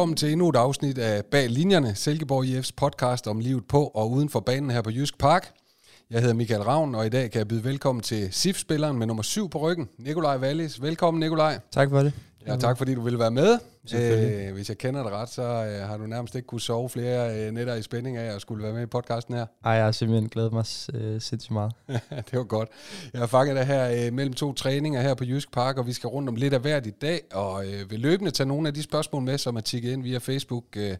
velkommen til endnu et afsnit af Bag Linjerne, Silkeborg IF's podcast om livet på og uden for banen her på Jysk Park. Jeg hedder Michael Ravn, og i dag kan jeg byde velkommen til SIF-spilleren med nummer 7 på ryggen, Nikolaj Wallis. Velkommen, Nikolaj. Tak for det. Ja, tak fordi du ville være med. Øh, hvis jeg kender dig ret, så øh, har du nærmest ikke kunne sove flere øh, nætter i spænding af at skulle være med i podcasten her. Ej, jeg har simpelthen glædet mig øh, sindssygt meget. det var godt. Jeg har fanget dig her øh, mellem to træninger her på Jysk Park, og vi skal rundt om lidt af hvert i dag, og øh, vil løbende tage nogle af de spørgsmål med, som er tikket ind via Facebook. Øh,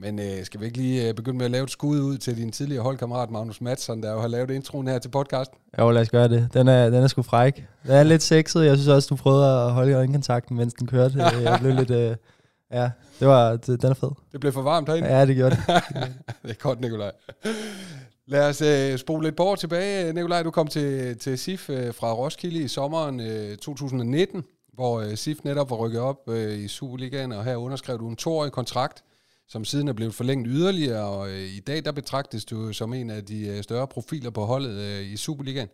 men øh, skal vi ikke lige øh, begynde med at lave et skud ud til din tidligere holdkammerat Magnus Madsen, der jo har lavet introen her til podcasten? Jo, lad os gøre det. Den er, den er sgu fræk. Den er lidt sexet. Jeg synes også, du prøvede at holde øjenkontakten, mens den kørte. Jeg blev lidt... Øh, ja, det var, det, den er fed. Det blev for varmt herinde? Ja, det gjorde det. det er godt, Nikolaj. Lad os øh, spole lidt på år tilbage. Nikolaj, du kom til, til SIF øh, fra Roskilde i sommeren øh, 2019, hvor øh, SIF netop var rykket op øh, i Superligaen, og her underskrev du en toårig kontrakt som siden er blevet forlænget yderligere, og øh, i dag der betragtes du som en af de øh, større profiler på holdet øh, i Superligaen.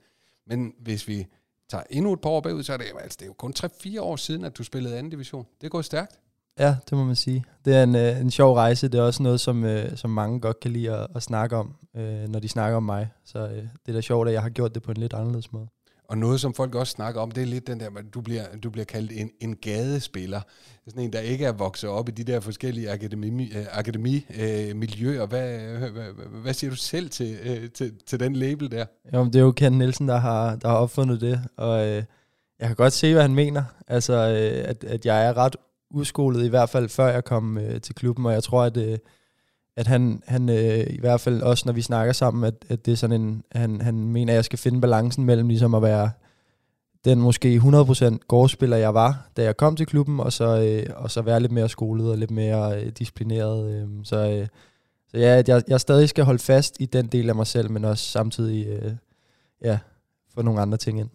Men hvis vi tager endnu et par år bagud, så er det, altså, det er jo kun 3-4 år siden, at du spillede anden division. Det går stærkt. Ja, det må man sige. Det er en, øh, en sjov rejse. Det er også noget, som, øh, som mange godt kan lide at, at snakke om, øh, når de snakker om mig. Så øh, det er da sjovt, at jeg har gjort det på en lidt anderledes måde. Og noget, som folk også snakker om, det er lidt den der, du bliver, du bliver kaldt en, en gadespiller. Sådan en, der ikke er vokset op i de der forskellige akademi, øh, akademimiljøer. Øh, hvad, hvad, hvad, siger du selv til, øh, til, til den label der? Jo, det er jo Ken Nielsen, der har, der har opfundet det, og øh, jeg kan godt se, hvad han mener. Altså, øh, at, at jeg er ret uskolet, i hvert fald før jeg kom øh, til klubben, og jeg tror, at... Øh, at han, han øh, i hvert fald også, når vi snakker sammen, at, at det er sådan en, han, han mener, at jeg skal finde balancen mellem ligesom at være den måske 100% gårdspiller, jeg var, da jeg kom til klubben, og så, øh, og så være lidt mere skolet og lidt mere øh, disciplineret. Øh, så, øh, så ja, at jeg, jeg stadig skal holde fast i den del af mig selv, men også samtidig øh, ja, få nogle andre ting ind.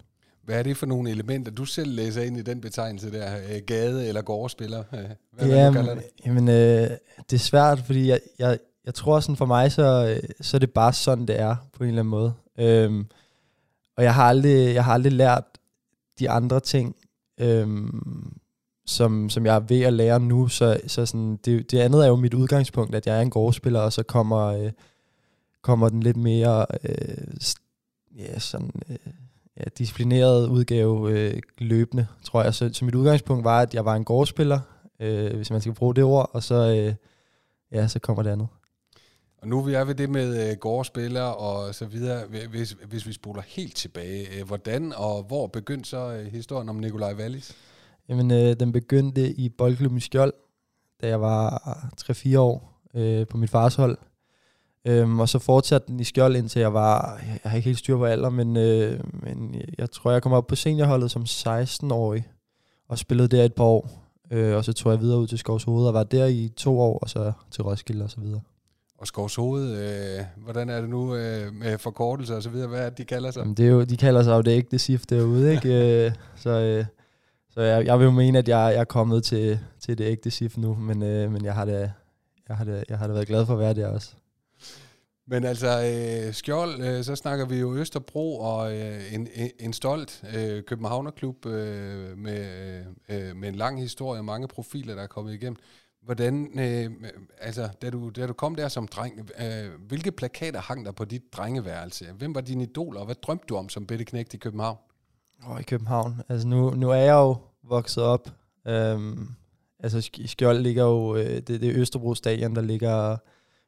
Hvad er det for nogle elementer, du selv læser ind i den betegnelse der, øh, gade- eller gårdspiller? Øh, hvad ja, man det? Jamen, øh, det er svært, fordi jeg, jeg, jeg tror sådan for mig, så, så er det bare sådan, det er på en eller anden måde. Øhm, og jeg har, aldrig, jeg har aldrig lært de andre ting, øhm, som, som jeg er ved at lære nu. Så, så sådan, det, det andet er jo mit udgangspunkt, at jeg er en gårdspiller, og så kommer, øh, kommer den lidt mere øh, ja, sådan, øh, ja, disciplineret udgave øh, løbende, tror jeg. Så, så mit udgangspunkt var, at jeg var en gårdspiller, øh, hvis man skal bruge det ord, og så, øh, ja, så kommer det andet. Og nu er vi ved det med øh, gårdspillere og så videre. Hvis, hvis vi spoler helt tilbage, øh, hvordan og hvor begyndte så øh, historien om Nikolaj Wallis? Jamen, øh, den begyndte i boldklubben Skjold, da jeg var 3-4 år øh, på mit fars hold. Øhm, og så fortsatte den i skjold, indtil jeg var, jeg har ikke helt styr på alder, men, øh, men jeg tror, jeg kom op på seniorholdet som 16-årig, og spillede der et par år. Øh, og så tog jeg videre ud til Skovs Hoved, og var der i to år, og så til Roskilde og så videre. Og Skovs Hoved, øh, hvordan er det nu øh, med forkortelser og så videre? Hvad er det, de kalder sig? Jamen, det er jo, de kalder sig jo det ikke det SIF derude, ikke? Øh, så øh, så jeg, jeg vil jo mene, at jeg, jeg er kommet til, til det ægte SIF nu, men, øh, men jeg, har da, jeg, har da, jeg har da været glad for at være der også. Men altså, øh, Skjold, øh, så snakker vi jo Østerbro og øh, en, en stolt øh, Københavnerklub øh, med, øh, øh med en lang historie og mange profiler, der er kommet igennem. Hvordan, øh, altså, da du, da du kom der som dreng, øh, hvilke plakater hang der på dit drengeværelse? Hvem var dine idoler, og hvad drømte du om som knægt i København? Åh, oh, i København. Altså, nu, nu er jeg jo vokset op. Øhm, altså, Skjold ligger jo, øh, det, det er Østerbro Stadion, der ligger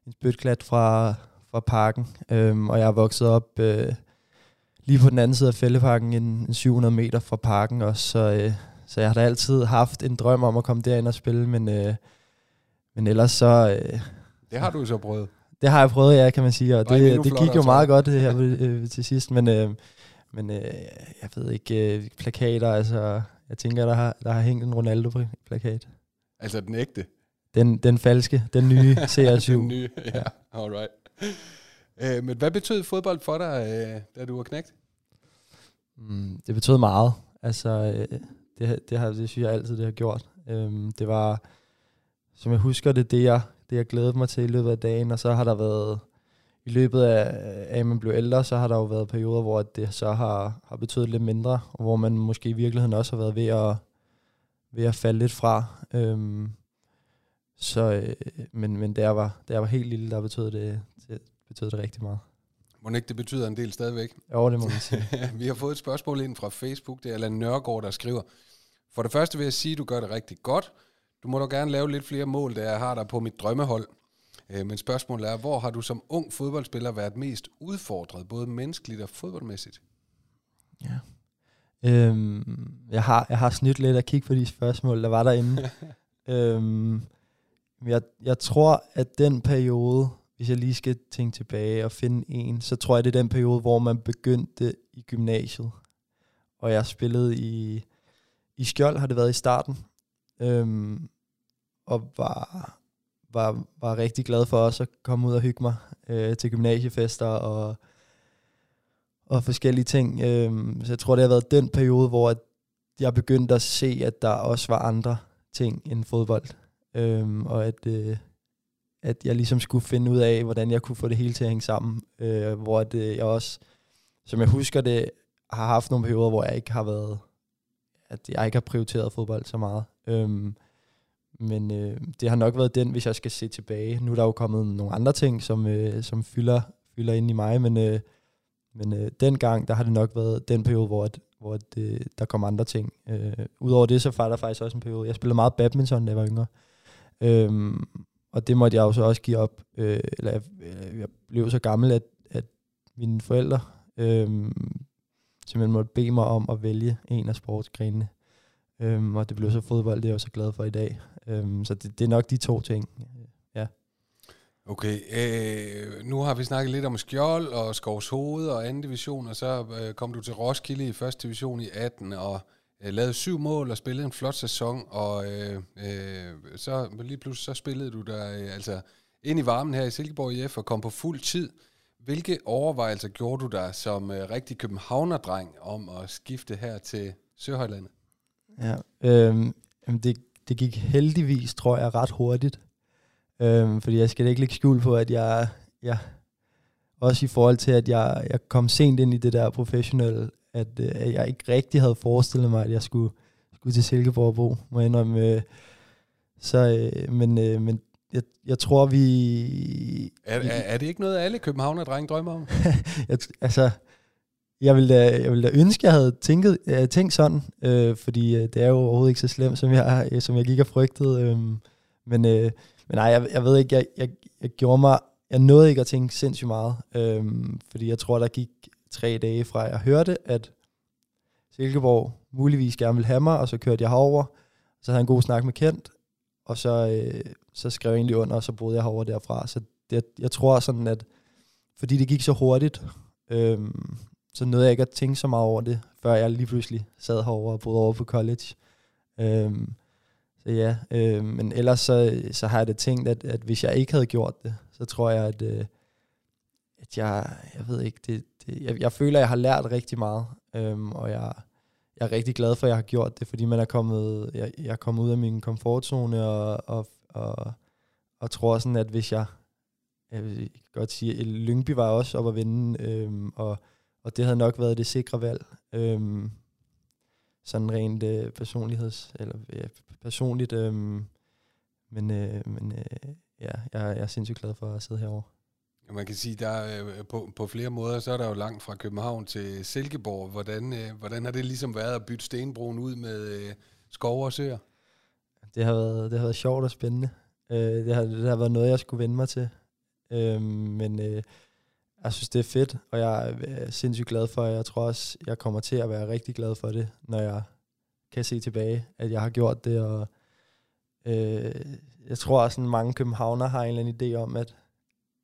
en spytklat fra fra parken, øhm, og jeg er vokset op øh, lige på den anden side af fældeparken, en, en 700 meter fra parken også, så, øh, så jeg har da altid haft en drøm om at komme derind og spille, men, øh, men ellers så... Øh, det har du så prøvet? Det har jeg prøvet, ja, kan man sige, og det, det gik jo meget godt det her øh, til sidst, men, øh, men øh, jeg ved ikke, øh, plakater, altså, jeg tænker, der har, der har hængt en Ronaldo-plakat. Altså den ægte? Den, den falske, den nye CR7. den nye, ja, ja. alright øh, men hvad betød fodbold for dig, øh, da du var knægt? Mm, det betød meget. Altså, øh, det, det, har, det synes jeg altid, det har gjort. Øhm, det var, som jeg husker det, det jeg, det jeg glædede mig til i løbet af dagen, og så har der været, i løbet af, af at man blev ældre, så har der jo været perioder, hvor det så har, har betydet lidt mindre, og hvor man måske i virkeligheden også har været ved at, ved at falde lidt fra. Øhm, så øh, men, men da jeg, var, da jeg var helt lille, der betød det, det, betød det rigtig meget. Må ikke det betyder en del stadigvæk? Jo, det må man sige. vi har fået et spørgsmål ind fra Facebook. Det er Allan Nørgaard, der skriver. For det første vil jeg sige, at du gør det rigtig godt. Du må da gerne lave lidt flere mål, da jeg har dig på mit drømmehold. Øh, men spørgsmålet er, hvor har du som ung fodboldspiller været mest udfordret, både menneskeligt og fodboldmæssigt? Ja. Øhm, jeg, har, jeg har snydt lidt at kigge på de spørgsmål, der var derinde. øhm, jeg, jeg tror, at den periode, hvis jeg lige skal tænke tilbage og finde en, så tror jeg, det er den periode, hvor man begyndte i gymnasiet. Og jeg spillede i, i Skjold, har det været i starten. Øhm, og var, var, var rigtig glad for også at komme ud og hygge mig øh, til gymnasiefester og, og forskellige ting. Øhm, så jeg tror, det har været den periode, hvor jeg begyndte at se, at der også var andre ting end fodbold. Øhm, og at, øh, at jeg ligesom skulle finde ud af, hvordan jeg kunne få det hele til at hænge sammen. Øh, hvor at, øh, jeg også, som jeg husker det, har haft nogle perioder, hvor jeg ikke har været, at jeg ikke har prioriteret fodbold så meget. Øhm, men øh, det har nok været den, hvis jeg skal se tilbage. Nu er der jo kommet nogle andre ting, som, øh, som fylder, fylder ind i mig, men, øh, men øh, dengang, der har det nok været den periode, hvor, at, hvor at, øh, der kom andre ting. Øh, Udover det, så var der faktisk også en periode. Jeg spillede meget badminton, da jeg var yngre. Øhm, og det måtte jeg jo så også give op. Øh, eller jeg, jeg blev så gammel, at, at mine forældre øh, simpelthen måtte bede mig om at vælge en af sportsgrenene. Øhm, og det blev så fodbold, det er jeg også glad for i dag. Øhm, så det, det er nok de to ting. Ja. Okay, øh, nu har vi snakket lidt om Skjold og Skovs Hoved og anden division, og så øh, kom du til Roskilde i første division i 18, og øh, lavede syv mål og spillede en flot sæson, og øh, øh, så lige pludselig så spillede du der øh, altså ind i varmen her i Silkeborg IF og kom på fuld tid. Hvilke overvejelser gjorde du der som øh, rigtig københavnerdreng om at skifte her til Søhøjlandet? Ja, øh, det, det gik heldigvis, tror jeg, ret hurtigt. Øh, fordi jeg skal ikke lægge skjul på, at jeg, jeg også i forhold til, at jeg, jeg kom sent ind i det der professionelle, at, øh, at jeg ikke rigtig havde forestillet mig, at jeg skulle, skulle til Silkeborg bo, må jeg indrømme. Øh, så, øh, men, men jeg, jeg tror, vi... Er, er, er det ikke noget, alle københavner drenge drømmer om? jeg, altså, jeg ville da, jeg ville da ønske, jeg havde tænkt, uh, tænkt sådan, øh, fordi det er jo overhovedet ikke så slemt, som jeg, som jeg gik og frygtede. Øh, men, øh, men nej, jeg, jeg ved ikke, jeg, jeg, jeg gjorde mig, jeg nåede ikke at tænke sindssygt meget, øh, fordi jeg tror, der gik tre dage fra, jeg hørte, at Silkeborg muligvis gerne ville have mig, og så kørte jeg herover, så havde jeg en god snak med Kent, og så, øh, så skrev jeg egentlig under, og så boede jeg herover derfra. Så det, jeg tror sådan, at fordi det gik så hurtigt, øh, så nåede jeg ikke at tænke så meget over det, før jeg lige pludselig sad herover og boede over på college. Øh, så ja, øh, men ellers så, så har jeg det tænkt, at, at hvis jeg ikke havde gjort det, så tror jeg, at, øh, at jeg, jeg ved ikke, det, det, jeg, jeg føler, at jeg har lært rigtig meget, øhm, og jeg, jeg er rigtig glad for, at jeg har gjort det, fordi man er kommet, jeg, jeg er kommet ud af min komfortzone, og, og, og, og tror sådan, at hvis jeg, jeg vil godt sige, at Lyngby var også op at vinde, øhm, og og det havde nok været det sikre valg. Øhm, sådan rent øh, personligheds, eller ja, personligt. Øhm, men øh, men øh, ja, jeg, jeg er sindssygt glad for at sidde herovre. Man kan sige, der øh, på, på flere måder, så er der jo langt fra København til Silkeborg. Hvordan, øh, hvordan har det ligesom været at bytte Stenbroen ud med øh, skov og søer? Det har været, det har været sjovt og spændende. Det, har, det har været noget, jeg skulle vende mig til. Øhm, men jeg synes, det er fedt, og jeg er sindssygt glad for, jeg tror også, jeg kommer til at være rigtig glad for det, når jeg kan se tilbage, at jeg har gjort det, og øh, jeg tror også, at mange københavner har en eller anden idé om, at,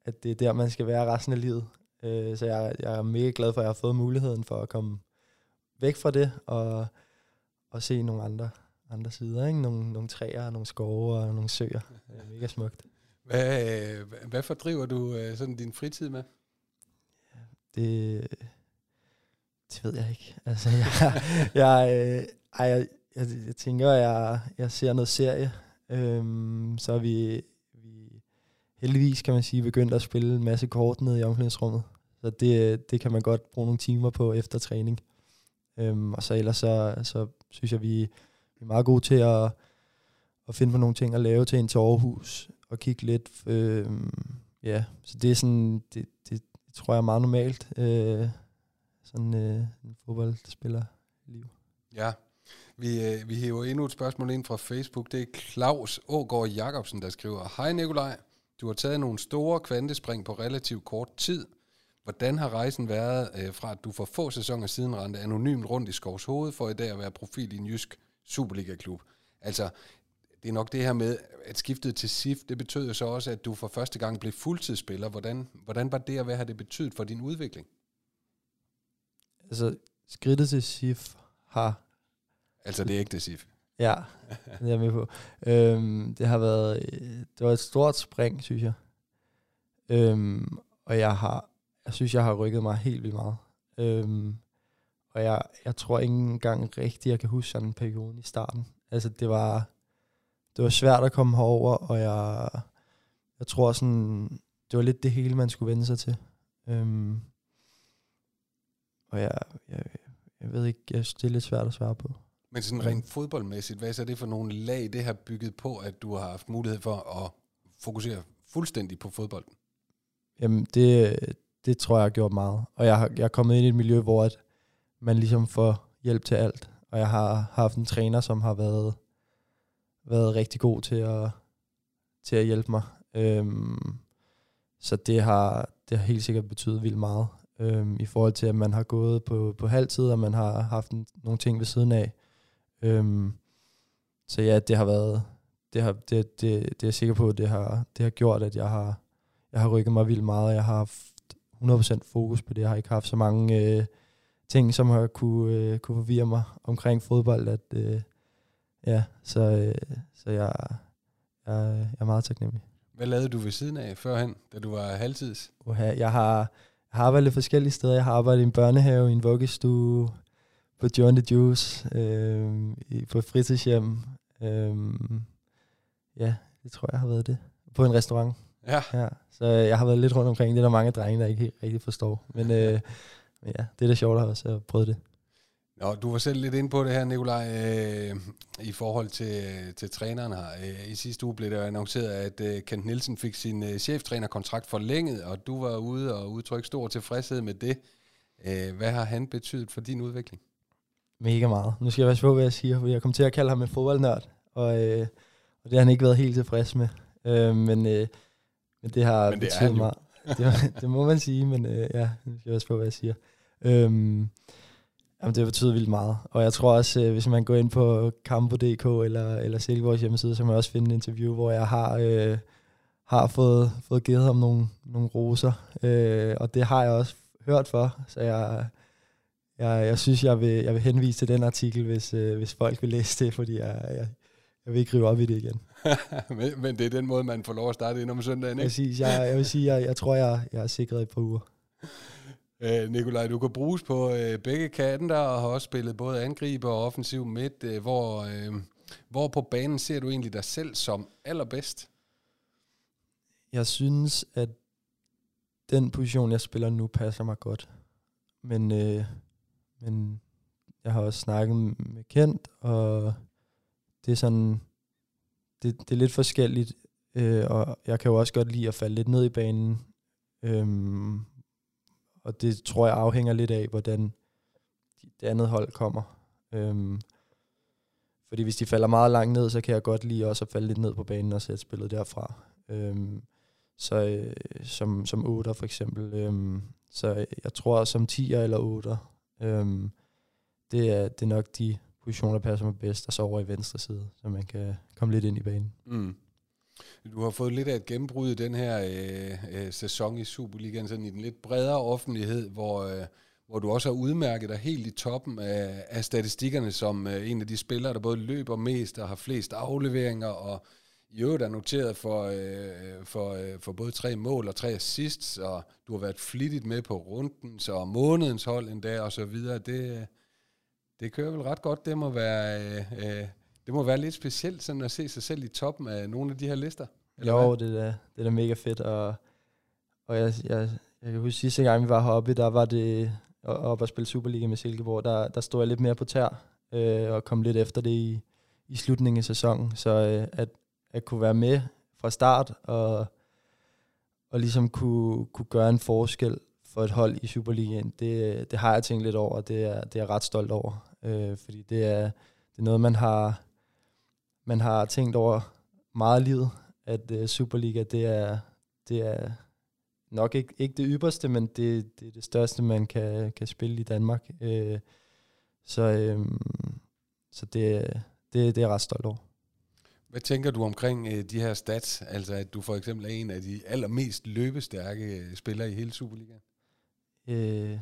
at det er der, man skal være resten af livet. Øh, så jeg, jeg er mega glad for, at jeg har fået muligheden for at komme væk fra det, og, og se nogle andre, andre sider, ikke? Nogle, nogle træer, nogle skove og nogle søer. Det er mega smukt. Hvad, øh, hvad fordriver du øh, sådan din fritid med? Det, det ved jeg ikke. Altså, jeg, jeg, øh, ej, jeg, jeg, jeg tænker, at jeg, jeg ser noget serie. Øhm, så er vi heldigvis, kan man sige, begyndt at spille en masse kort ned i omklædningsrummet. Så det, det kan man godt bruge nogle timer på efter træning. Øhm, og så ellers så, så synes jeg, vi, vi er meget gode til at, at finde på nogle ting at lave til en til Aarhus, og kigge lidt. Øhm, ja, så det er sådan, det, det, det tror jeg er meget normalt, øh, sådan øh, en fodboldspiller liv. Ja, vi, øh, vi hæver endnu et spørgsmål ind fra Facebook. Det er Claus Ågaard Jacobsen, der skriver, Hej Nikolaj, du har taget nogle store kvantespring på relativt kort tid. Hvordan har rejsen været øh, fra, at du for få sæsoner siden rendte anonymt rundt i Skovs Hoved, for i dag at være profil i en jysk Superliga-klub? Altså, det er nok det her med, at skiftet til SIF, det betød jo så også, at du for første gang blev fuldtidsspiller. Hvordan, hvordan var det, og hvad har det betydet for din udvikling? Altså, skridtet til SIF har... Altså, det er ikke det SIF? Ja, det er jeg med på. Øhm, det har været det var et stort spring, synes jeg. Øhm, og jeg har, jeg synes, jeg har rykket mig helt vildt meget. Øhm, og jeg, jeg tror ikke engang rigtigt, jeg kan huske sådan en periode i starten. Altså, det var, det var svært at komme herover, og jeg, jeg tror sådan, det var lidt det hele, man skulle vende sig til. Øhm, og jeg, jeg, jeg ved ikke, jeg synes, det er lidt svært at svare på. Men sådan rent fodboldmæssigt, hvad er så det for nogle lag, det har bygget på, at du har haft mulighed for at fokusere fuldstændig på fodbolden? Jamen, det, det tror jeg har gjort meget. Og jeg, har, jeg er kommet ind i et miljø, hvor at man ligesom får hjælp til alt. Og jeg har haft en træner, som har været, været rigtig god til at, til at hjælpe mig. Øhm, så det har, det har helt sikkert betydet vildt meget. Øhm, I forhold til, at man har gået på, på halvtid, og man har haft en, nogle ting ved siden af. Øhm, så ja, det har været, det, har, det, det, det er jeg sikker på, det har, det har gjort, at jeg har, jeg har rykket mig vildt meget, og jeg har haft 100% fokus på det. Jeg har ikke haft så mange øh, ting, som har kunne, øh, kunne forvirre mig omkring fodbold, at øh, ja, så, øh, så jeg, jeg, jeg er meget taknemmelig. Hvad lavede du ved siden af førhen, da du var halvtids? Jeg har, jeg har arbejdet lidt forskellige steder. Jeg har arbejdet i en børnehave, i en vuggestue, på John the Juice, øh, på et fritidshjem. Øh, ja, det tror jeg har været det. På en restaurant. Ja. ja. Så jeg har været lidt rundt omkring. Det er der mange drenge, der ikke helt rigtig forstår. Men, øh, ja, det er det sjovt at også at prøve det. Nå, du var selv lidt inde på det her, Nikolaj, øh, i forhold til, til træneren her. Øh, I sidste uge blev det annonceret, at øh, Kent Nielsen fik sin øh, cheftrænerkontrakt forlænget, og du var ude og udtrykke stor tilfredshed med det. Øh, hvad har han betydet for din udvikling? Mega meget. Nu skal jeg være på, hvad jeg siger, for jeg kom til at kalde ham en fodboldnørd, og, øh, og det har han ikke været helt tilfreds med. Øh, men, øh, men det har men det betydet meget. det, det må man sige, men øh, ja, nu skal jeg være på, hvad jeg siger. Øhm, jamen, det betyder vildt meget. Og jeg tror også, øh, hvis man går ind på kampo.dk eller, eller Silkeborgs hjemmeside, så kan man også finde et interview, hvor jeg har, øh, har fået, fået givet ham nogle, nogle roser. Øh, og det har jeg også hørt for, så jeg, jeg, jeg synes, jeg vil, jeg vil henvise til den artikel, hvis, øh, hvis folk vil læse det, fordi jeg, jeg, jeg vil ikke rive op i det igen. men, men det er den måde, man får lov at starte ind om søndagen, ikke? Præcis. Jeg, jeg vil sige, jeg, jeg tror, jeg, jeg er sikret et par uger. Øh, Nikolaj, du kan bruges på øh, begge kanter og har også spillet både angriber og offensiv midt. Øh, hvor, øh, hvor på banen ser du egentlig dig selv som allerbedst? Jeg synes, at den position, jeg spiller nu, passer mig godt. Men, øh, men jeg har også snakket med Kent, og det er sådan, det, det er lidt forskelligt, øh, og jeg kan jo også godt lide at falde lidt ned i banen, øhm, og det tror jeg afhænger lidt af, hvordan det andet hold kommer. Øhm, fordi hvis de falder meget langt ned, så kan jeg godt lide også at falde lidt ned på banen og sætte spillet derfra. Øhm, så øh, som, som 8 for eksempel. Øhm, så jeg tror som 10 eller 8 øhm, det, er, det er nok de positioner, der passer mig bedst, og så over i venstre side, så man kan komme lidt ind i banen. Mm. Du har fået lidt af et gennembrud i den her øh, øh, sæson i Superligaen, sådan i den lidt bredere offentlighed, hvor, øh, hvor du også har udmærket dig helt i toppen af, af statistikkerne som øh, en af de spillere, der både løber mest og har flest afleveringer, og i øvrigt er noteret for, øh, for, øh, for både tre mål og tre assists, og du har været flittigt med på runden, så månedens hold endda, og så videre. Det, det kører vel ret godt. Det må være... Øh, øh det må være lidt specielt sådan at se sig selv i toppen af nogle af de her lister. Eller jo, hvad? det er, det er da mega fedt, og, og jeg, jeg, jeg kan huske sidste gang, vi var heroppe, der var det op at spille Superliga med Silkeborg, der, der stod jeg lidt mere på tær, øh, og kom lidt efter det i, i slutningen af sæsonen. Så øh, at, at kunne være med fra start og, og ligesom kunne, kunne gøre en forskel for et hold i Superligaen, det, det har jeg tænkt lidt over, og det er, det er jeg ret stolt over. Øh, fordi det er, det er noget, man har, man har tænkt over meget livet, at øh, Superliga, det er, det er nok ikke, ikke det ypperste, men det, det er det største, man kan, kan spille i Danmark. Øh, så øh, så det, det, det er jeg ret stolt over. Hvad tænker du omkring øh, de her stats? Altså at du for eksempel er en af de allermest løbestærke øh, spillere i hele Superligaen? Øh,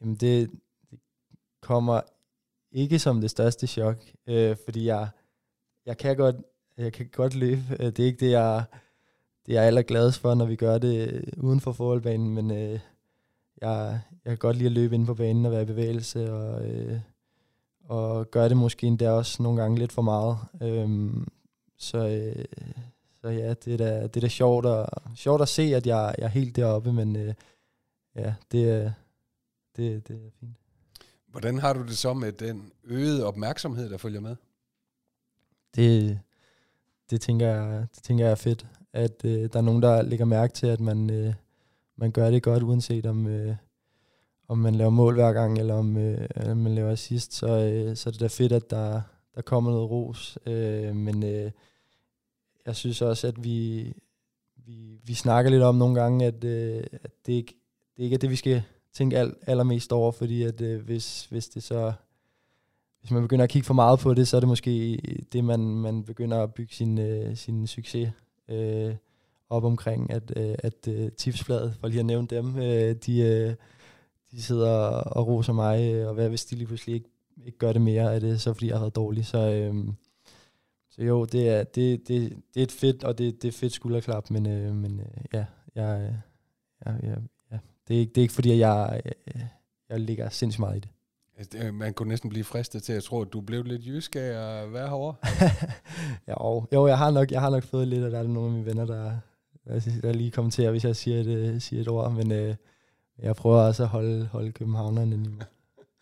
jamen det, det kommer ikke som det største chok, øh, fordi jeg, jeg kan godt jeg kan godt løbe. Øh, det er ikke det, jeg, det jeg er allergladest for, når vi gør det øh, uden for fodboldbanen, men øh, jeg, jeg kan godt lide at løbe ind på banen og være i bevægelse, og, øh, og gøre det måske endda også nogle gange lidt for meget. Øhm, så, øh, så ja, det er da, det er da sjovt, at, sjovt at se, at jeg, jeg er helt deroppe, men øh, ja, det, det, det er fint. Hvordan har du det så med den øgede opmærksomhed, der følger med? Det, det, tænker, jeg, det tænker jeg er fedt, at øh, der er nogen, der lægger mærke til, at man, øh, man gør det godt, uanset om, øh, om man laver mål hver gang, eller om øh, man laver assist, så, øh, så er det da fedt, at der, der kommer noget ros. Øh, men øh, jeg synes også, at vi, vi, vi snakker lidt om nogle gange, at, øh, at det, ikke, det ikke er det, vi skal tænke al, allermest over, fordi at øh, hvis, hvis det så hvis man begynder at kigge for meget på det, så er det måske det, man, man begynder at bygge sin, øh, sin succes øh, op omkring, at, øh, at øh, tipsfladet, for lige at nævne dem, øh, de, øh, de sidder og roser mig, øh, og hvad hvis de lige pludselig ikke, ikke gør det mere, er det så fordi jeg har været dårlig. Så, øh, så jo, det er, det, det, det er et fedt, og det, det er fedt skulderklap, men, øh, men øh, ja, jeg, jeg, jeg, ja, det, er ikke, det er ikke fordi, at jeg, jeg, jeg ligger sindssygt meget i det. Altså, man kunne næsten blive fristet til at tro, at du blev lidt jysk af at være herovre. jo, jo, jeg har nok, jeg har nok fået lidt, og der er nogle af mine venner, der, der lige kommenterer, hvis jeg siger et, øh, siger et ord, men øh, jeg prøver også at holde, holde københavnerne i mig.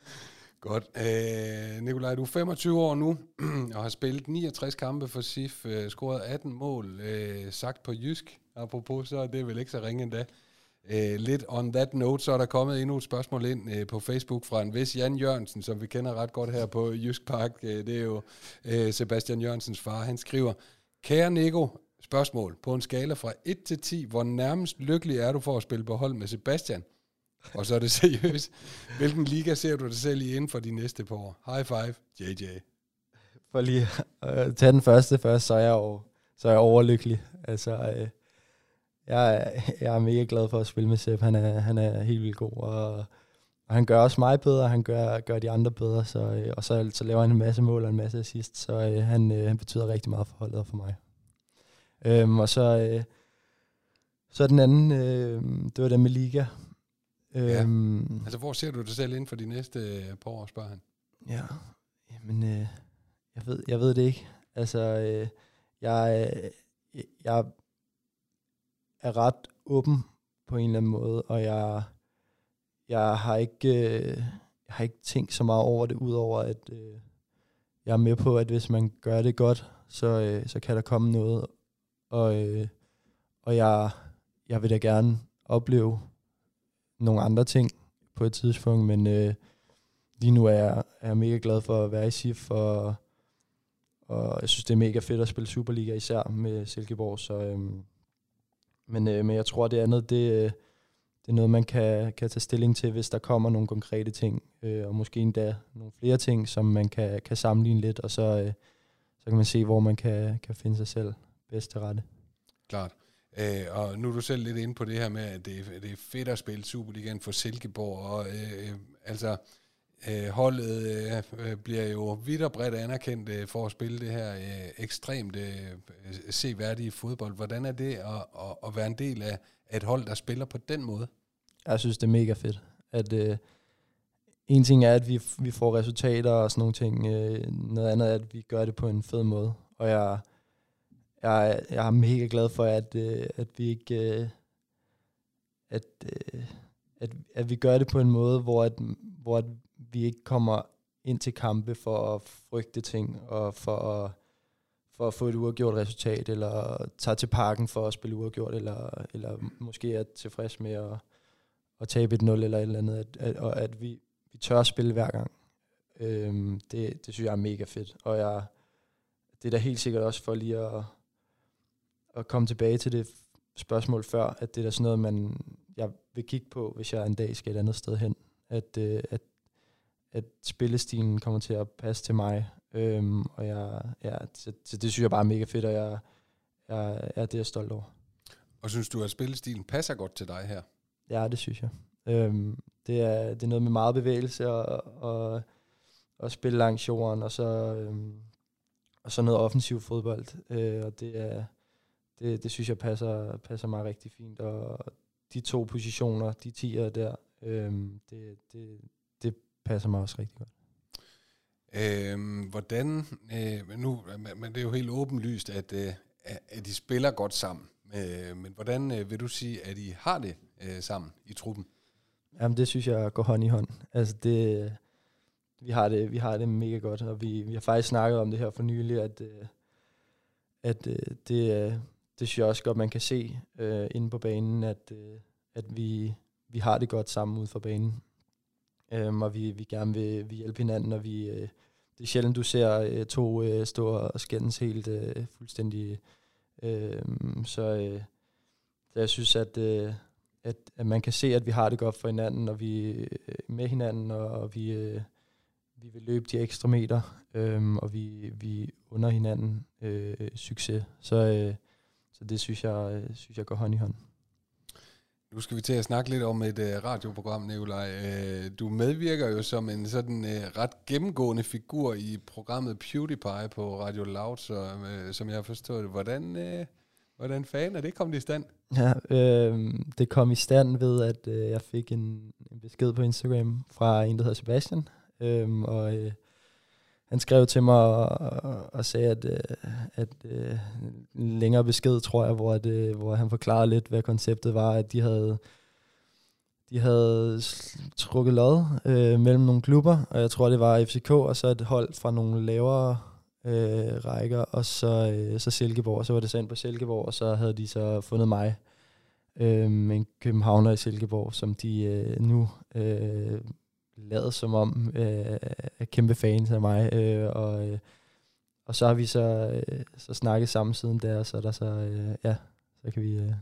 Godt. Øh, Nikolaj, du er 25 år nu, og har spillet 69 kampe for SIF, øh, scoret 18 mål, øh, sagt på jysk, apropos, så er det vel ikke så ringe endda. Øh, lidt on that note, så er der kommet endnu et spørgsmål ind øh, på Facebook fra en vis Jan Jørgensen, som vi kender ret godt her på Jysk Park. Øh, det er jo øh, Sebastian Jørgensens far. Han skriver, Kære Nico, spørgsmål. På en skala fra 1 til 10, hvor nærmest lykkelig er du for at spille på hold med Sebastian? Og så er det seriøst. Hvilken liga ser du dig selv i inden for de næste par år? High five, JJ. For lige at øh, tage den første først, så er jeg, jo, så er jeg overlykkelig. Altså, øh, jeg, jeg er mega glad for at spille med Sepp. Han er, han er helt vildt god, og, og han gør også mig bedre, han gør, gør de andre bedre, så, øh, og så, så laver han en masse mål og en masse assist, så øh, han, øh, han betyder rigtig meget for holdet og for mig. Øhm, og så, øh, så den anden, øh, det var den med Liga. Øhm, ja. Altså, hvor ser du dig selv inden for de næste øh, par år, spørger han? Ja, jamen, øh, jeg, ved, jeg ved det ikke. Altså, øh, jeg, øh, jeg er ret åben på en eller anden måde, og jeg, jeg har ikke, øh, jeg har ikke tænkt så meget over det, udover at øh, jeg er med på, at hvis man gør det godt, så, øh, så kan der komme noget, og, øh, og jeg, jeg vil da gerne opleve nogle andre ting på et tidspunkt, men øh, lige nu er jeg, er jeg mega glad for at være i SIF, og, og jeg synes, det er mega fedt at spille Superliga, især med Silkeborg, så, øh, men, øh, men jeg tror, det andet, det, øh, det er noget, man kan, kan tage stilling til, hvis der kommer nogle konkrete ting, øh, og måske endda nogle flere ting, som man kan, kan sammenligne lidt, og så, øh, så kan man se, hvor man kan, kan finde sig selv bedst til rette. Klart. Øh, og nu er du selv lidt inde på det her med, at det, det er fedt at spille Superligaen for Silkeborg, og øh, altså øh, holdet øh, øh, bliver jo vidt og bredt anerkendt øh, for at spille det her øh, ekstremt øh, seværdige fodbold. Hvordan er det at, at, at være en del af, af et hold, der spiller på den måde? Jeg synes, det er mega fedt. At, øh, en ting er, at vi, vi får resultater og sådan nogle ting. Øh, noget andet er, at vi gør det på en fed måde. Og jeg, jeg, jeg er mega glad for, at, øh, at vi ikke... Øh, at, øh, at, at vi gør det på en måde, hvor, at, hvor at vi ikke kommer ind til kampe for at frygte ting, og for at, for at få et uafgjort resultat, eller tage til parken for at spille uafgjort, eller, eller måske er tilfreds med at, at tabe et 0 eller et eller andet, at, at, og at vi, vi tør at spille hver gang. Øhm, det, det synes jeg er mega fedt, og jeg, det er da helt sikkert også for lige at, at komme tilbage til det spørgsmål før, at det er da sådan noget, man, jeg vil kigge på, hvis jeg en dag skal et andet sted hen. At, øh, at, at spillestilen kommer til at passe til mig. Øhm, og jeg, ja, så, så det synes jeg bare er mega fedt, og jeg, jeg, det er jeg stolt over. Og synes du, at spillestilen passer godt til dig her? Ja, det synes jeg. Øhm, det, er, det er noget med meget bevægelse og, og, og spille langs jorden, og så, øhm, og så noget offensiv fodbold. Øh, og det er det, det synes jeg passer, passer mig rigtig fint. Og de to positioner, de tiger der, øhm, det, det, det passer mig også rigtig godt. Øhm, hvordan, øh, nu, men det er jo helt åbenlyst, at, øh, at de spiller godt sammen. Øh, men hvordan øh, vil du sige, at I har det øh, sammen i truppen? Jamen det synes jeg går hånd i hånd. Altså det, vi har det, vi har det mega godt, og vi, vi har faktisk snakket om det her for nylig, at, øh, at øh, det, det synes jeg også godt, man kan se øh, inde på banen, at, øh, at vi, vi har det godt sammen ude for banen. Øhm, og vi, vi gerne vil, vi hjælpe hinanden, og vi, øh, det er sjældent, du ser øh, to øh, stå og skændes helt øh, fuldstændig. Øh, så, øh, så jeg synes, at, øh, at, at man kan se, at vi har det godt for hinanden, og vi øh, med hinanden, og, og vi, øh, vi vil løbe de ekstra meter, øh, og vi, vi under hinanden øh, succes. Så øh, så det synes jeg, øh, synes jeg går hånd i hånd. Nu skal vi til at snakke lidt om et uh, radioprogram, Nikolaj. Uh, du medvirker jo som en sådan uh, ret gennemgående figur i programmet PewDiePie på Radio Loud, så, uh, som jeg har forstået. Hvordan, uh, hvordan fanden er det kommet i stand? Ja, øh, det kom i stand ved, at uh, jeg fik en, en besked på Instagram fra en, der hedder Sebastian. Øh, og uh, han skrev til mig og, og sagde, at, øh, at, at øh, en længere besked, tror jeg, hvor, at, øh, hvor han forklarede lidt, hvad konceptet var, at de havde, de havde trukket lod øh, mellem nogle klubber, og jeg tror, det var FCK, og så et hold fra nogle lavere øh, rækker, og så, øh, så Silkeborg, og så var det sendt på Silkeborg, og så havde de så fundet mig, øh, en københavner i Silkeborg, som de øh, nu øh, lavet som om øh, er kæmpe fans af mig, øh, og, øh, og så har vi så, øh, så snakket sammen siden der, så der så, øh, ja, så kan vi, øh,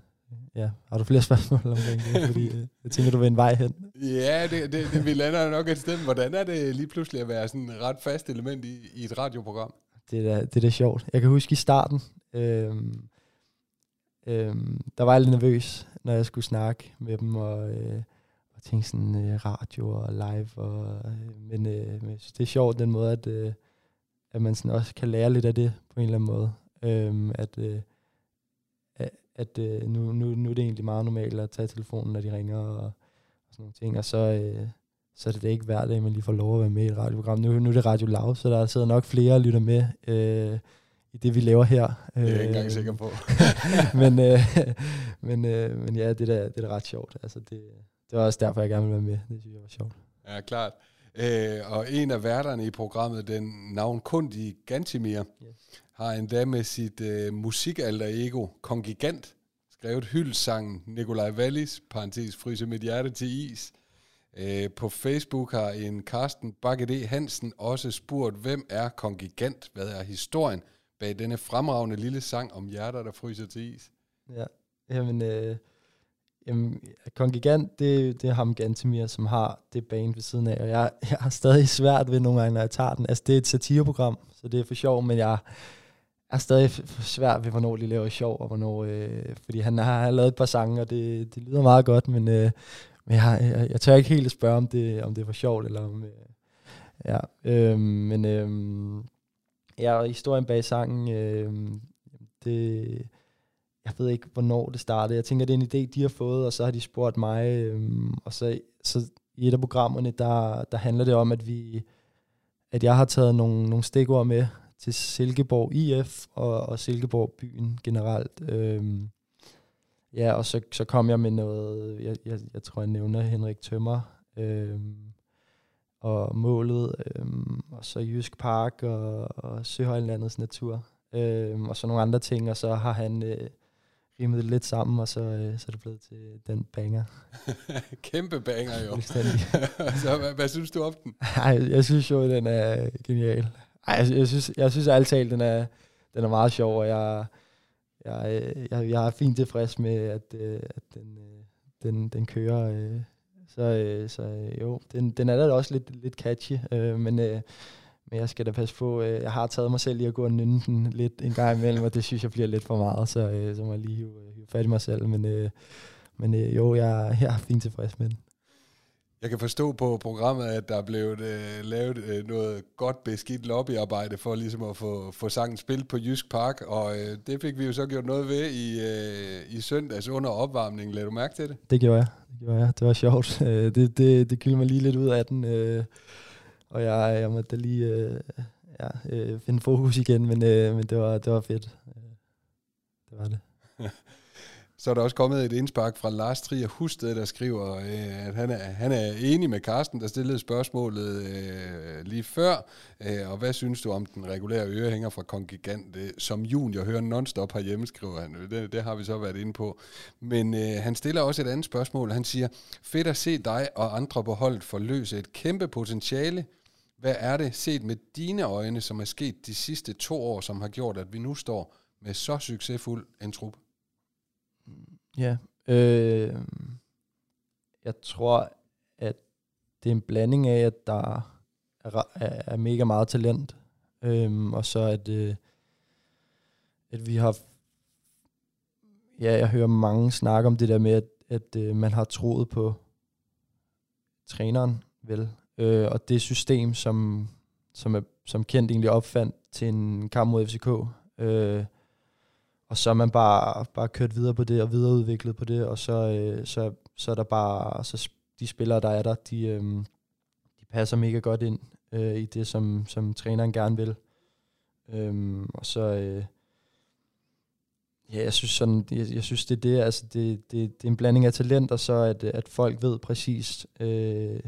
ja, har du flere spørgsmål omkring det, fordi øh, jeg tænker, du vil en vej hen. Ja, det, det, det, vi lander nok et sted. Hvordan er det lige pludselig at være sådan et ret fast element i, i et radioprogram? Det er, da, det er da sjovt. Jeg kan huske i starten, øh, øh, der var jeg lidt nervøs, når jeg skulle snakke med dem, og øh, og tænke sådan øh, radio og live. Og, øh, men, øh, men det er sjovt den måde, at, øh, at man sådan også kan lære lidt af det på en eller anden måde. Øh, at øh, at øh, nu, nu, nu er det egentlig meget normalt at tage telefonen, når de ringer og, og sådan nogle ting. Og så, øh, så er det ikke hver dag, man lige får lov at være med i et radioprogram. Nu, nu er det Radio Lav, så der sidder nok flere og lytter med øh, i det, vi laver her. Det er jeg ikke engang sikker på. men, øh, men, øh, men ja, det er, det er ret sjovt. Altså, det, det var også derfor, jeg gerne ville være med. Det synes jeg var sjovt. Ja, klart. Øh, og en af værterne i programmet, den navnkundige Gantimir, yes. har endda med sit øh, musikalter ego Kongigant skrevet hyldsangen Nikolaj Wallis, parentes fryse mit hjerte til is. Øh, på Facebook har en Carsten Bakke Hansen også spurgt, hvem er Kongigant? Hvad er historien bag denne fremragende lille sang om hjerter, der fryser til is? Ja, jamen... Øh Jamen, Kongigant, det, det er ham Gantemir, som har det band ved siden af, og jeg, jeg har stadig svært ved nogle gange, når jeg tager den. Altså, det er et satireprogram, så det er for sjov, men jeg er stadig for svært ved, hvornår de laver sjov, og hvornår, øh, fordi han har lavet et par sange, og det, det lyder meget godt, men, øh, men jeg, jeg, jeg tør ikke helt at spørge, om det, om det er for sjovt, eller om, øh, ja, øh, men øh, ja, historien bag sangen, øh, det, jeg ved ikke, hvornår det startede. Jeg tænker, det er en idé, de har fået, og så har de spurgt mig. Øhm, og så, så i et af programmerne, der, der handler det om, at vi at jeg har taget nogle, nogle stikord med til Silkeborg IF og, og Silkeborg byen generelt. Øhm, ja, og så, så kom jeg med noget, jeg, jeg, jeg tror, jeg nævner Henrik Tømmer. Øhm, og målet, øhm, og så Jysk Park og, og Søhøjlandets natur, øhm, og så nogle andre ting, og så har han øh, rimet lidt sammen, og så, øh, så er det blevet til den banger. Kæmpe banger jo. så hvad, hvad synes du om den? Ej, jeg synes jo, den er genial. Ej, jeg, jeg synes, jeg synes ærligt talt, den er, den er meget sjov, og jeg, jeg, jeg, jeg er fint tilfreds med, at, øh, at den, øh, den, den kører. Så, så jo, den, den er da også lidt, lidt catchy, men, men jeg skal da passe på. Jeg har taget mig selv i at gå og nynne den lidt en gang imellem, og det synes jeg bliver lidt for meget, så, så må jeg lige hive, hive fat i mig selv. Men, men jo, jeg, jeg er fint tilfreds med den. Jeg kan forstå på programmet, at der er blevet øh, lavet øh, noget godt beskidt lobbyarbejde for ligesom at få, få sangen spillet på Jysk Park, og øh, det fik vi jo så gjort noget ved i, øh, i søndags under opvarmningen. Lad du mærke til det? Det gjorde jeg. Det, gjorde jeg. det var sjovt. Øh, det, det, det kyldte mig lige lidt ud af den, øh, og jeg, jeg måtte lige øh, ja, øh, finde fokus igen, men, øh, men det, var, det var fedt. Øh, det var det. Så er der også kommet et indspark fra Lars Trier Husted, der skriver, øh, at han er, han er enig med Carsten, der stillede spørgsmålet øh, lige før. Øh, og hvad synes du om den regulære ørehænger fra Kongigant, øh, som junior hører nonstop herhjemme, skriver han. Øh, det, det har vi så været inde på. Men øh, han stiller også et andet spørgsmål. Han siger, fedt at se dig og andre på holdet forløse et kæmpe potentiale. Hvad er det set med dine øjne, som er sket de sidste to år, som har gjort, at vi nu står med så succesfuld en trup? Ja, øh, jeg tror, at det er en blanding af, at der er, er, mega meget talent, øh, og så at, øh, at vi har, ja, jeg hører mange snakke om det der med, at, at øh, man har troet på træneren, vel, øh, og det system, som, som, er, som Kent egentlig opfandt til en kamp mod FCK, øh, og så er man bare, bare kørt videre på det, og videreudviklet på det, og så, øh, så, så er der bare, så de spillere, der er der, de, øh, de passer mega godt ind øh, i det, som, som træneren gerne vil. Øh, og så, øh, ja, jeg synes, sådan, jeg, jeg synes det er det, altså det, det, det er en blanding af talent, og så at, at folk ved præcis, øh,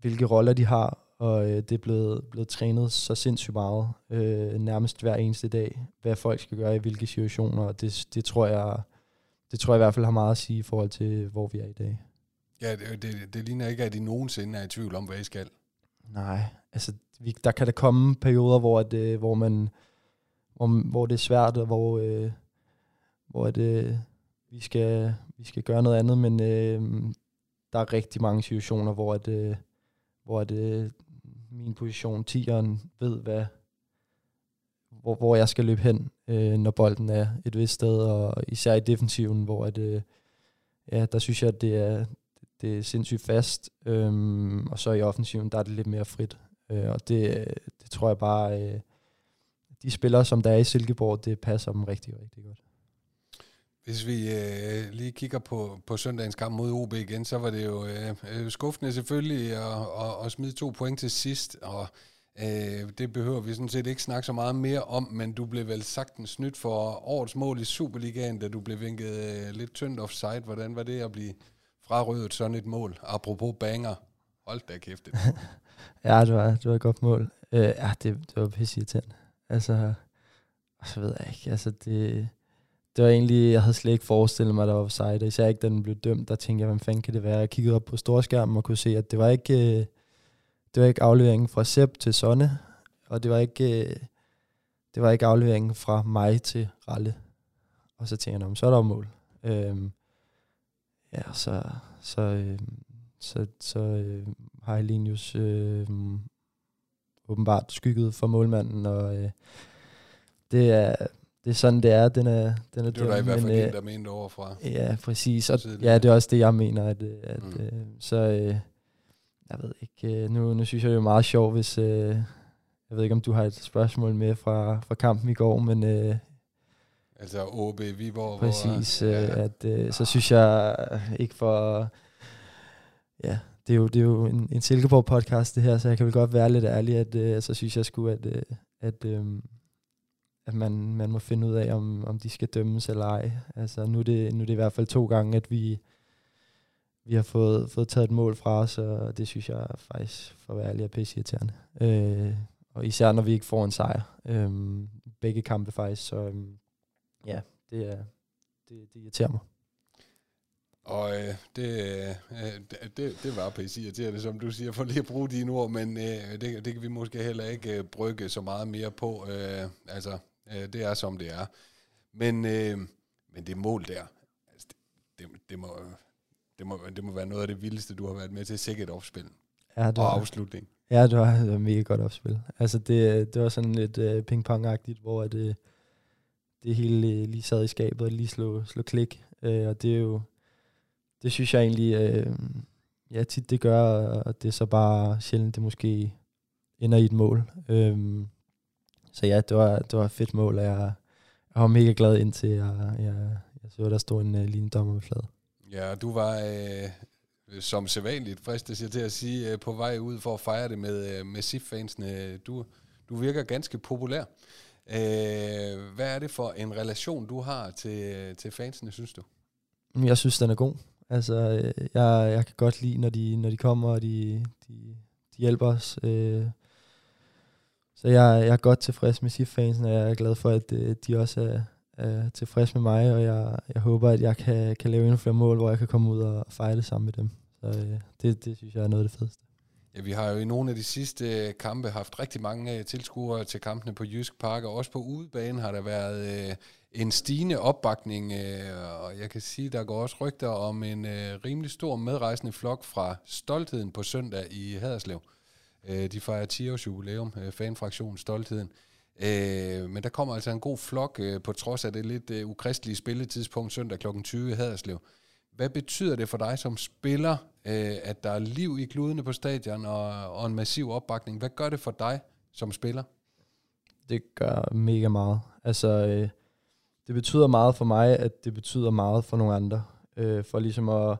hvilke roller de har, og øh, det er blevet, blevet trænet så sindssygt meget, øh, nærmest hver eneste dag, hvad folk skal gøre i hvilke situationer, og det, det, tror jeg, det tror jeg i hvert fald har meget at sige i forhold til, hvor vi er i dag. Ja, det, det, det ligner ikke, at I nogensinde er i tvivl om, hvad I skal. Nej, altså vi, der kan der komme perioder, hvor, det, hvor man hvor, hvor det er svært, og hvor, øh, hvor det, vi, skal, vi skal gøre noget andet, men øh, der er rigtig mange situationer, hvor, at, øh, hvor det, øh, min position, tieren, ved, hvad, hvor, hvor jeg skal løbe hen, øh, når bolden er et vist sted, og især i defensiven, hvor at, øh, ja, der synes jeg, at det er, det er sindssygt fast, øhm, og så i offensiven, der er det lidt mere frit. Øh, og det, det tror jeg bare, øh, de spillere, som der er i Silkeborg, det passer dem rigtig, rigtig godt. Hvis vi øh, lige kigger på, på søndagens kamp mod OB igen, så var det jo øh, øh, skuffende selvfølgelig at, at, at smide to point til sidst, og øh, det behøver vi sådan set ikke snakke så meget mere om, men du blev vel sagtens snydt for årets mål i Superligaen, da du blev vinket øh, lidt tyndt offside. Hvordan var det at blive frarøvet sådan et mål? Apropos banger. Hold da kæft. Det. ja, det var, det var et godt mål. Øh, ja, det, det var pisse irriterende. Altså, så ved jeg ikke, altså det det var egentlig, jeg havde slet ikke forestillet mig, at der var offside, især ikke, da den blev dømt, der tænkte jeg, hvad fanden kan det være? Jeg kiggede op på storskærmen og kunne se, at det var ikke, øh, det var ikke afleveringen fra Sepp til Sonne, og det var ikke, øh, det var ikke afleveringen fra mig til Ralle. Og så tænkte jeg, så er der mål. Øhm, ja, så, så, øh, så, så øh, har Helinius øh, åbenbart skygget for målmanden, og øh, det er det er sådan, det er. Den er, den er det var der i hvert fald en, der mente overfra. Ja, præcis. Og, ja, det er også det, jeg mener. At, øh, at, mm. øh, så øh, jeg ved ikke, øh, nu, nu synes jeg, det er meget sjovt, hvis... Øh, jeg ved ikke, om du har et spørgsmål med fra, fra kampen i går, men... Øh, altså OB Viborg. Præcis, hvor, øh, ja. at, øh, så synes jeg ikke for... Ja, det er jo, det er jo en, en Silkeborg-podcast, det her, så jeg kan vel godt være lidt ærlig, at øh, så synes jeg sgu, at, øh, at øh, at man, man må finde ud af, om, om de skal dømmes eller ej. Altså, nu, er det, nu er det i hvert fald to gange, at vi, vi har fået, fået taget et mål fra os, og det synes jeg faktisk, for at være ærlig, er pisse. Øh, og især når vi ikke får en sejr. Øh, begge kampe faktisk, så øh, ja, det, er, det, det irriterer mig. Og øh, det, øh, det, det var pisse irriterende, som du siger, for lige at bruge dine ord, men øh, det, det kan vi måske heller ikke øh, brygge så meget mere på. Øh, altså, øh, det er som det er. Men, øh, men det mål der, altså, det, det, det, må, det, må, det må være noget af det vildeste, du har været med til. Sikkert opspil. Ja, det var, og afslutning. Ja, det var, det var mega godt opspil. Altså, det, det var sådan lidt uh, ping-pong-agtigt, hvor det, det hele lige sad i skabet og lige slog, slog klik. Uh, og det er jo det synes jeg egentlig, øh, ja, tit det gør, og det er så bare sjældent, det måske ender i et mål. Øh, så ja, det var, det var et fedt mål, og jeg, jeg var mega glad indtil jeg, jeg, jeg så, der stod en uh, lille dommer med flad. Ja, du var øh, som sædvanligt, fristes jeg til at sige, øh, på vej ud for at fejre det med, øh, med SIF-fansene. Du, du virker ganske populær. Øh, hvad er det for en relation, du har til, til fansene, synes du? Jeg synes, den er god. Altså, øh, jeg, jeg kan godt lide, når de, når de kommer, og de, de, de hjælper os. Øh, så jeg, jeg er godt tilfreds med SIF-fansen, og jeg er glad for, at øh, de også er, er tilfreds med mig, og jeg, jeg håber, at jeg kan, kan lave endnu flere mål, hvor jeg kan komme ud og fejre det sammen med dem. Så øh, det, det synes jeg er noget af det fedeste. Ja, vi har jo i nogle af de sidste øh, kampe haft rigtig mange øh, tilskuere til kampene på Jysk Park, og også på udebanen har der været en stigende opbakning, øh, og jeg kan sige, der går også rygter om en øh, rimelig stor medrejsende flok fra Stoltheden på søndag i Haderslev. Øh, de fejrer 10 års jubilæum, øh, fanfraktionen Stoltheden. Øh, men der kommer altså en god flok, øh, på trods af det lidt øh, ukristelige spilletidspunkt søndag kl. 20 i Haderslev. Hvad betyder det for dig som spiller, øh, at der er liv i kludene på stadion og, og en massiv opbakning? Hvad gør det for dig som spiller? Det gør mega meget. Altså, øh, det betyder meget for mig, at det betyder meget for nogle andre. Øh, for ligesom at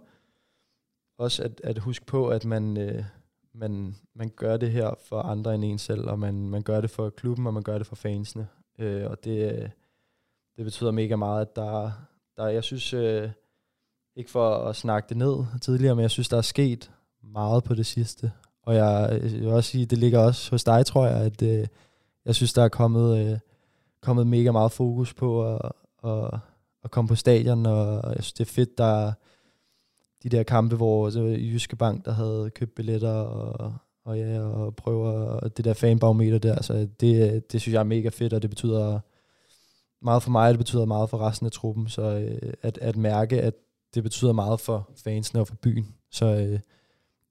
også at, at huske på, at man, øh, man, man gør det her for andre end en selv, og man, man gør det for klubben, og man gør det for fansene. Øh, og det, øh, det betyder mega meget, at der, der jeg synes, øh, ikke for at snakke det ned tidligere, men jeg synes, der er sket meget på det sidste. Og jeg, jeg vil også sige, det ligger også hos dig, tror jeg, at øh, jeg synes, der er kommet... Øh, kommet mega meget fokus på at, at, at komme på stadion, og jeg synes, det er fedt, der er de der kampe, hvor så Jyske Bank, der havde købt billetter, og, og ja, og prøver det der fanbarometer der, så det, det synes jeg er mega fedt, og det betyder meget for mig, og det betyder meget for resten af truppen, så øh, at, at mærke, at det betyder meget for fansene og for byen, så øh,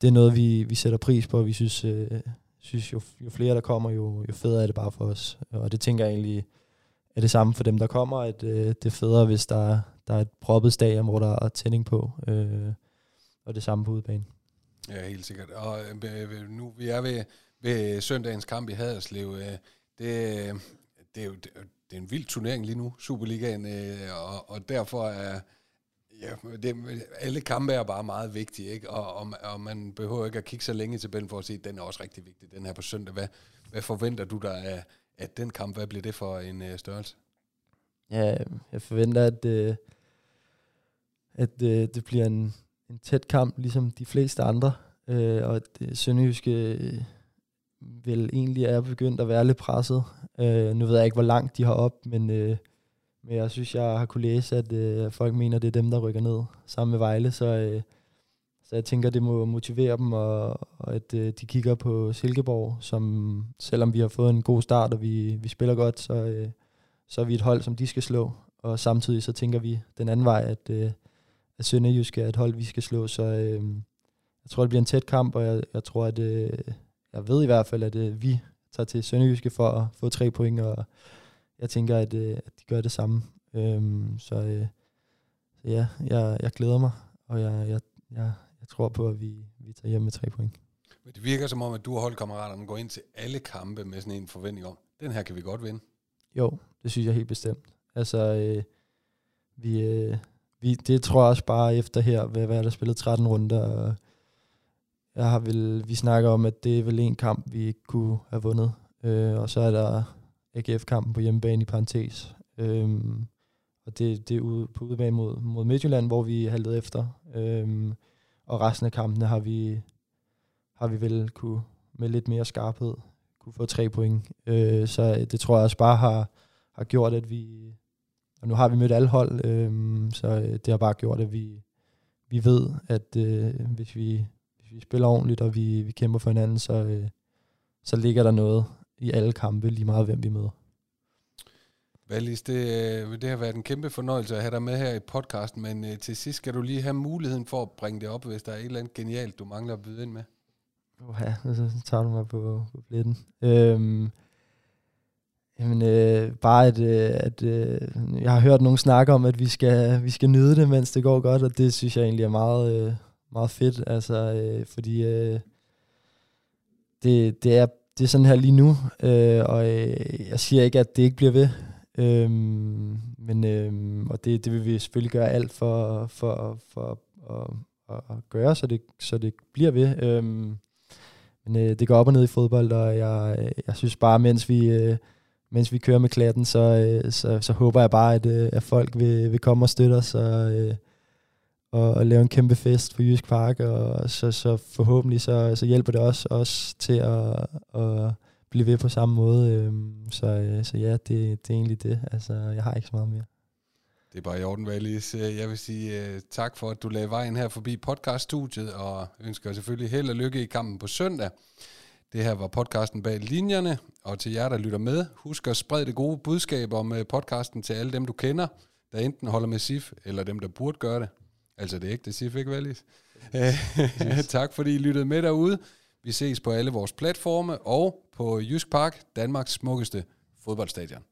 det er noget, vi, vi sætter pris på, og vi synes, øh, synes jo, jo flere der kommer, jo, jo federe er det bare for os, og det tænker jeg egentlig, er det samme for dem, der kommer, at øh, det er federe, hvis der, der er et proppet stadion, hvor der er tænding på, øh, og det samme på udbanen. Ja, helt sikkert. Og øh, nu vi er ved, ved søndagens kamp i Haderslev. Øh, det, det, er jo det, det er en vild turnering lige nu, Superligaen, øh, og, og derfor er ja, det, alle kampe er bare meget vigtige, ikke? Og, og, og man behøver ikke at kigge så længe til bælgen for at se, at den er også rigtig vigtig, den her på søndag. Hvad, hvad forventer du der af, at den kamp, hvad bliver det for en øh, størrelse? Ja, jeg forventer, at, øh, at øh, det bliver en, en tæt kamp, ligesom de fleste andre. Øh, og at øh, Sønderjyske øh, vel egentlig er begyndt at være lidt presset. Øh, nu ved jeg ikke, hvor langt de har op, men, øh, men jeg synes, jeg har kunne læse, at øh, folk mener, det er dem, der rykker ned sammen med Vejle. Så, øh, så jeg tænker, det må motivere dem, og, og at øh, de kigger på Silkeborg, som selvom vi har fået en god start, og vi, vi spiller godt, så, øh, så er vi et hold, som de skal slå. Og samtidig så tænker vi den anden vej, at, øh, at Sønderjysk er et hold, vi skal slå. Så øh, jeg tror, det bliver en tæt kamp, og jeg, jeg tror, at øh, jeg ved i hvert fald, at øh, vi tager til Sønderjyske for at få tre point, og jeg tænker, at, øh, at de gør det samme. Øh, så, øh, så ja, jeg, jeg glæder mig, og jeg, jeg, jeg jeg tror på, at vi, vi tager hjem med tre point. Men det virker som om, at du og holdkammeraterne går ind til alle kampe med sådan en forventning om, den her kan vi godt vinde. Jo, det synes jeg helt bestemt. Altså, øh, vi, øh, vi, det tror jeg også bare efter her, hvad, hvad er der spillet 13 runder, jeg har vel, vi snakker om, at det er vel en kamp, vi ikke kunne have vundet. Øh, og så er der AGF-kampen på hjemmebane i parentes. Øh, og det, det er ude, på udebane mod, mod Midtjylland, hvor vi haltede efter. Øh, og resten af kampene har vi, har vi vel kunne med lidt mere skarphed kunne få tre point. Øh, så øh, det tror jeg også bare har, har gjort, at vi... Og nu har vi mødt alle hold, øh, så det har bare gjort, at vi, vi ved, at øh, hvis, vi, hvis vi spiller ordentligt, og vi, vi kæmper for hinanden, så, øh, så ligger der noget i alle kampe, lige meget hvem vi møder. Valis, det, øh, det har været en kæmpe fornøjelse at have dig med her i podcasten, men uh, til sidst skal du lige have muligheden for at bringe det op, hvis der er et eller andet genialt, du mangler at byde ind med. Oha, så tager du mig på, på pletten. Øhm, jamen, øh, bare at, øh, at øh, jeg har hørt nogen snakke om, at vi skal, vi skal nyde det, mens det går godt, og det synes jeg egentlig er meget, øh, meget fedt, altså, øh, fordi øh, det, det, er, det er sådan her lige nu, øh, og øh, jeg siger ikke, at det ikke bliver ved, øh, men, øh, og det, det vil vi selvfølgelig gøre alt for, for, for, for at, at gøre, så det, så det bliver ved. Øh, men øh, det går op og ned i fodbold, og jeg, jeg synes bare, mens vi, øh, mens vi kører med klatten, så, øh, så, så håber jeg bare, at, øh, at folk vil, vil komme og støtte os, og, øh, og, og lave en kæmpe fest på Jysk Park, og så, så forhåbentlig så, så hjælper det også os til at, at blive ved på samme måde. Øh, så, øh, så ja, det, det er egentlig det. Altså, jeg har ikke så meget mere. Det er bare i orden, Valis. Jeg vil sige uh, tak for, at du lagde vejen her forbi podcaststudiet, og ønsker selvfølgelig held og lykke i kampen på søndag. Det her var podcasten bag linjerne, og til jer, der lytter med, husk at sprede det gode budskab om uh, podcasten til alle dem, du kender, der enten holder med SIF, eller dem, der burde gøre det. Altså det er ægte SIF, ikke Valis? tak fordi I lyttede med derude. Vi ses på alle vores platforme og på Jysk Park, Danmarks smukkeste fodboldstadion.